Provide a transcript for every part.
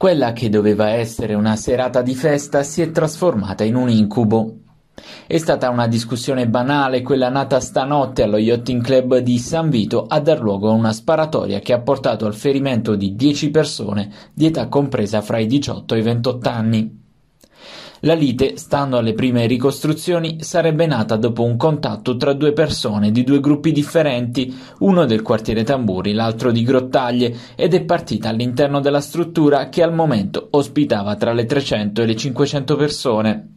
Quella che doveva essere una serata di festa si è trasformata in un incubo. È stata una discussione banale quella nata stanotte allo Yachting Club di San Vito a dar luogo a una sparatoria che ha portato al ferimento di 10 persone di età compresa fra i 18 e i 28 anni. La lite, stando alle prime ricostruzioni, sarebbe nata dopo un contatto tra due persone di due gruppi differenti, uno del quartiere Tamburi, l'altro di Grottaglie, ed è partita all'interno della struttura che al momento ospitava tra le 300 e le 500 persone.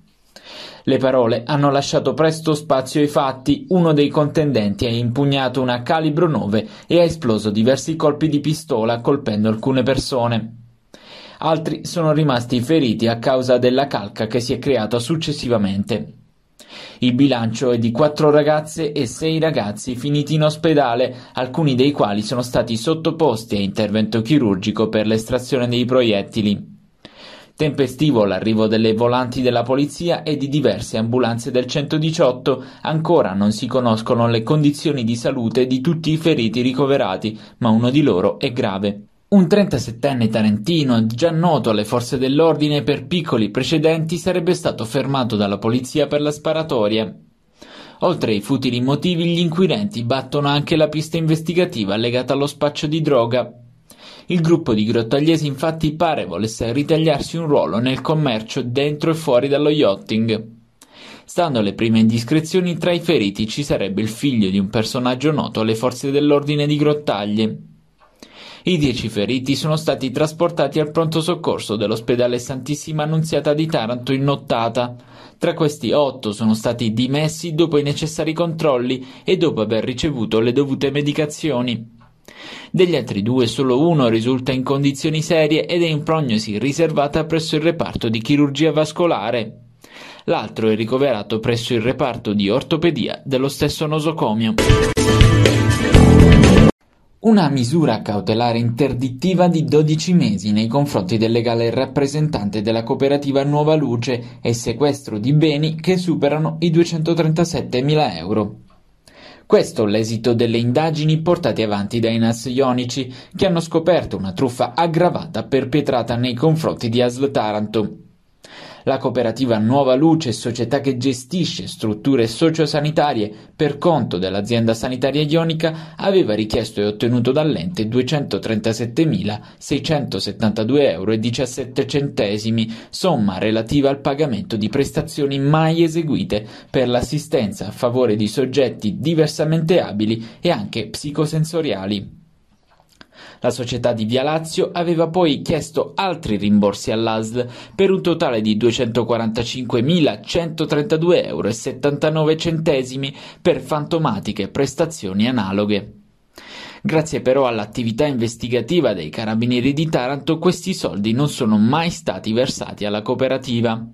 Le parole hanno lasciato presto spazio ai fatti, uno dei contendenti ha impugnato una calibro 9 e ha esploso diversi colpi di pistola colpendo alcune persone altri sono rimasti feriti a causa della calca che si è creata successivamente. Il bilancio è di quattro ragazze e sei ragazzi finiti in ospedale, alcuni dei quali sono stati sottoposti a intervento chirurgico per l'estrazione dei proiettili. Tempestivo l'arrivo delle volanti della polizia e di diverse ambulanze del 118, ancora non si conoscono le condizioni di salute di tutti i feriti ricoverati, ma uno di loro è grave. Un trentasettenne tarentino, già noto alle forze dell'ordine per piccoli precedenti, sarebbe stato fermato dalla polizia per la sparatoria. Oltre ai futili motivi, gli inquirenti battono anche la pista investigativa legata allo spaccio di droga. Il gruppo di grottagliesi infatti pare volesse ritagliarsi un ruolo nel commercio dentro e fuori dallo yachting. Stando alle prime indiscrezioni, tra i feriti ci sarebbe il figlio di un personaggio noto alle forze dell'ordine di Grottaglie. I dieci feriti sono stati trasportati al pronto soccorso dell'ospedale Santissima Annunziata di Taranto in nottata. Tra questi otto sono stati dimessi dopo i necessari controlli e dopo aver ricevuto le dovute medicazioni. Degli altri due solo uno risulta in condizioni serie ed è in prognosi riservata presso il reparto di chirurgia vascolare. L'altro è ricoverato presso il reparto di ortopedia dello stesso nosocomio. Una misura cautelare interdittiva di dodici mesi nei confronti del legale rappresentante della cooperativa Nuova Luce e sequestro di beni che superano i 237.000 euro. Questo l'esito delle indagini portate avanti dai NAS ionici che hanno scoperto una truffa aggravata perpetrata nei confronti di ASL Taranto. La cooperativa Nuova Luce, società che gestisce strutture sociosanitarie per conto dell'azienda sanitaria ionica, aveva richiesto e ottenuto dall'ente 237.672,17 euro, somma relativa al pagamento di prestazioni mai eseguite per l'assistenza a favore di soggetti diversamente abili e anche psicosensoriali. La società di Via Lazio aveva poi chiesto altri rimborsi all'ASL per un totale di 245.132,79 euro per fantomatiche prestazioni analoghe. Grazie però all'attività investigativa dei carabinieri di Taranto, questi soldi non sono mai stati versati alla cooperativa.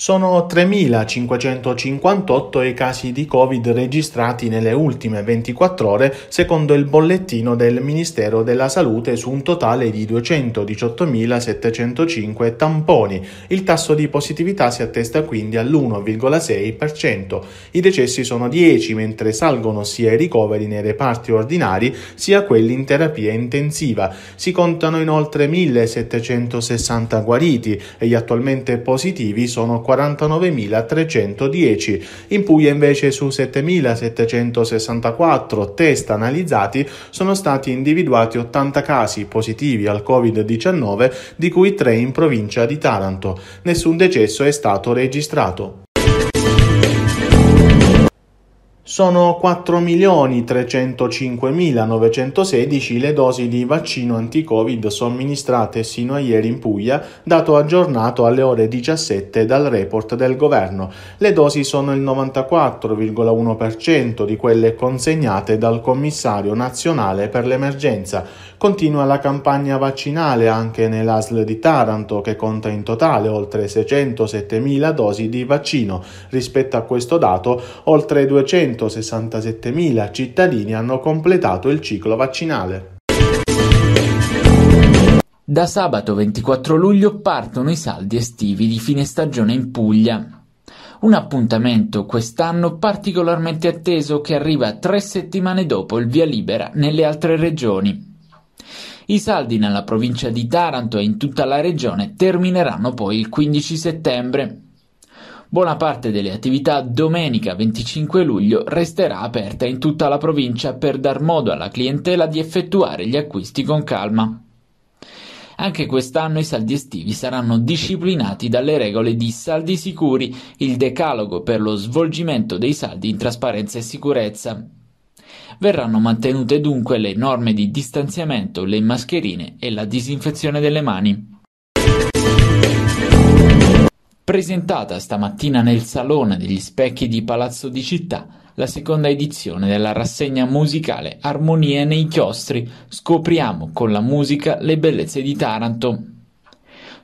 Sono 3.558 i casi di Covid registrati nelle ultime 24 ore, secondo il bollettino del Ministero della Salute, su un totale di 218.705 tamponi. Il tasso di positività si attesta quindi all'1,6%. I decessi sono 10, mentre salgono sia i ricoveri nei reparti ordinari sia quelli in terapia intensiva. Si contano inoltre 1.760 guariti e gli attualmente positivi sono 49.310. In Puglia invece su 7.764 test analizzati sono stati individuati 80 casi positivi al Covid-19, di cui 3 in provincia di Taranto. Nessun decesso è stato registrato. Sono 4.305.916 le dosi di vaccino anti-Covid somministrate sino a ieri in Puglia, dato aggiornato alle ore 17 dal report del governo. Le dosi sono il 94,1% di quelle consegnate dal commissario nazionale per l'emergenza. Continua la campagna vaccinale anche nell'ASL di Taranto, che conta in totale oltre 607.000 dosi di vaccino. Rispetto a questo dato, oltre 267.000 cittadini hanno completato il ciclo vaccinale. Da sabato 24 luglio partono i saldi estivi di fine stagione in Puglia. Un appuntamento quest'anno particolarmente atteso che arriva tre settimane dopo il via libera nelle altre regioni. I saldi nella provincia di Taranto e in tutta la regione termineranno poi il 15 settembre. Buona parte delle attività domenica 25 luglio resterà aperta in tutta la provincia per dar modo alla clientela di effettuare gli acquisti con calma. Anche quest'anno i saldi estivi saranno disciplinati dalle regole di Saldi Sicuri, il decalogo per lo svolgimento dei saldi in trasparenza e sicurezza. Verranno mantenute dunque le norme di distanziamento, le mascherine e la disinfezione delle mani. Presentata stamattina nel Salone degli Specchi di Palazzo di Città, la seconda edizione della rassegna musicale Armonie nei chiostri, scopriamo con la musica le bellezze di Taranto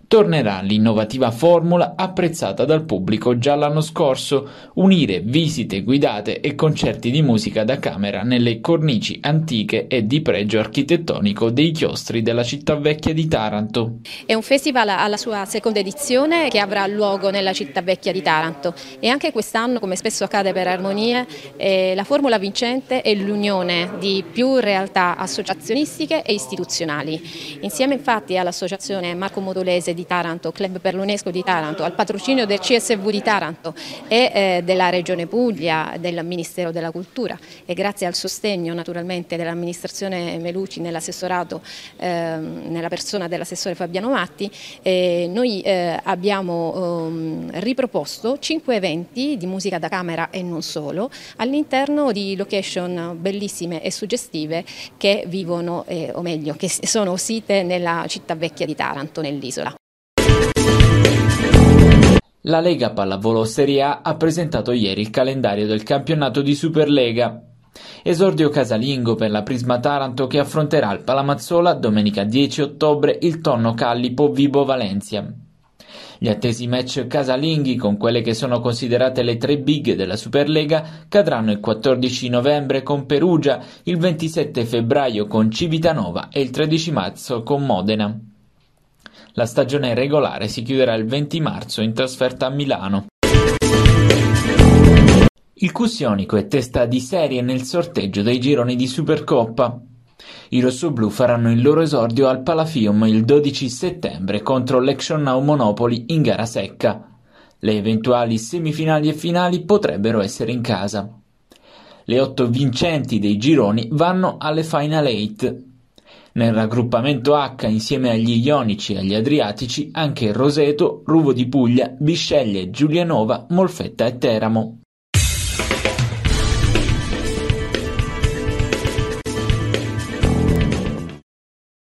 tornerà l'innovativa formula apprezzata dal pubblico già l'anno scorso, unire visite guidate e concerti di musica da camera nelle cornici antiche e di pregio architettonico dei chiostri della città vecchia di Taranto. È un festival alla sua seconda edizione che avrà luogo nella città vecchia di Taranto e anche quest'anno, come spesso accade per Armonie, eh, la formula vincente è l'unione di più realtà associazionistiche e istituzionali. Insieme infatti all'associazione Marco Modolese di Taranto, Club per l'UNESCO di Taranto, al patrocinio del CSV di Taranto e eh, della Regione Puglia, del Ministero della Cultura e grazie al sostegno naturalmente dell'amministrazione Meluci nell'assessorato, eh, nella persona dell'assessore Fabiano Matti, eh, noi eh, abbiamo ehm, riproposto cinque eventi di musica da camera e non solo all'interno di location bellissime e suggestive che vivono, eh, o meglio, che sono site nella città vecchia di Taranto, nell'isola. La Lega Pallavolo Serie A ha presentato ieri il calendario del campionato di Superlega. Esordio casalingo per la Prisma Taranto che affronterà il Palamazzola domenica 10 ottobre il Tonno Callipo Vibo Valencia. Gli attesi match casalinghi con quelle che sono considerate le tre big della Superlega cadranno il 14 novembre con Perugia, il 27 febbraio con Civitanova e il 13 marzo con Modena. La stagione regolare si chiuderà il 20 marzo in trasferta a Milano. Il Cussionico è testa di serie nel sorteggio dei gironi di Supercoppa. I rossoblù faranno il loro esordio al Palafium il 12 settembre contro l'Action Now Monopoli in gara secca. Le eventuali semifinali e finali potrebbero essere in casa. Le otto vincenti dei gironi vanno alle Final Eight. Nel raggruppamento H insieme agli Ionici e agli Adriatici anche Roseto, Ruvo di Puglia, Bisceglie, Giulianova, Molfetta e Teramo.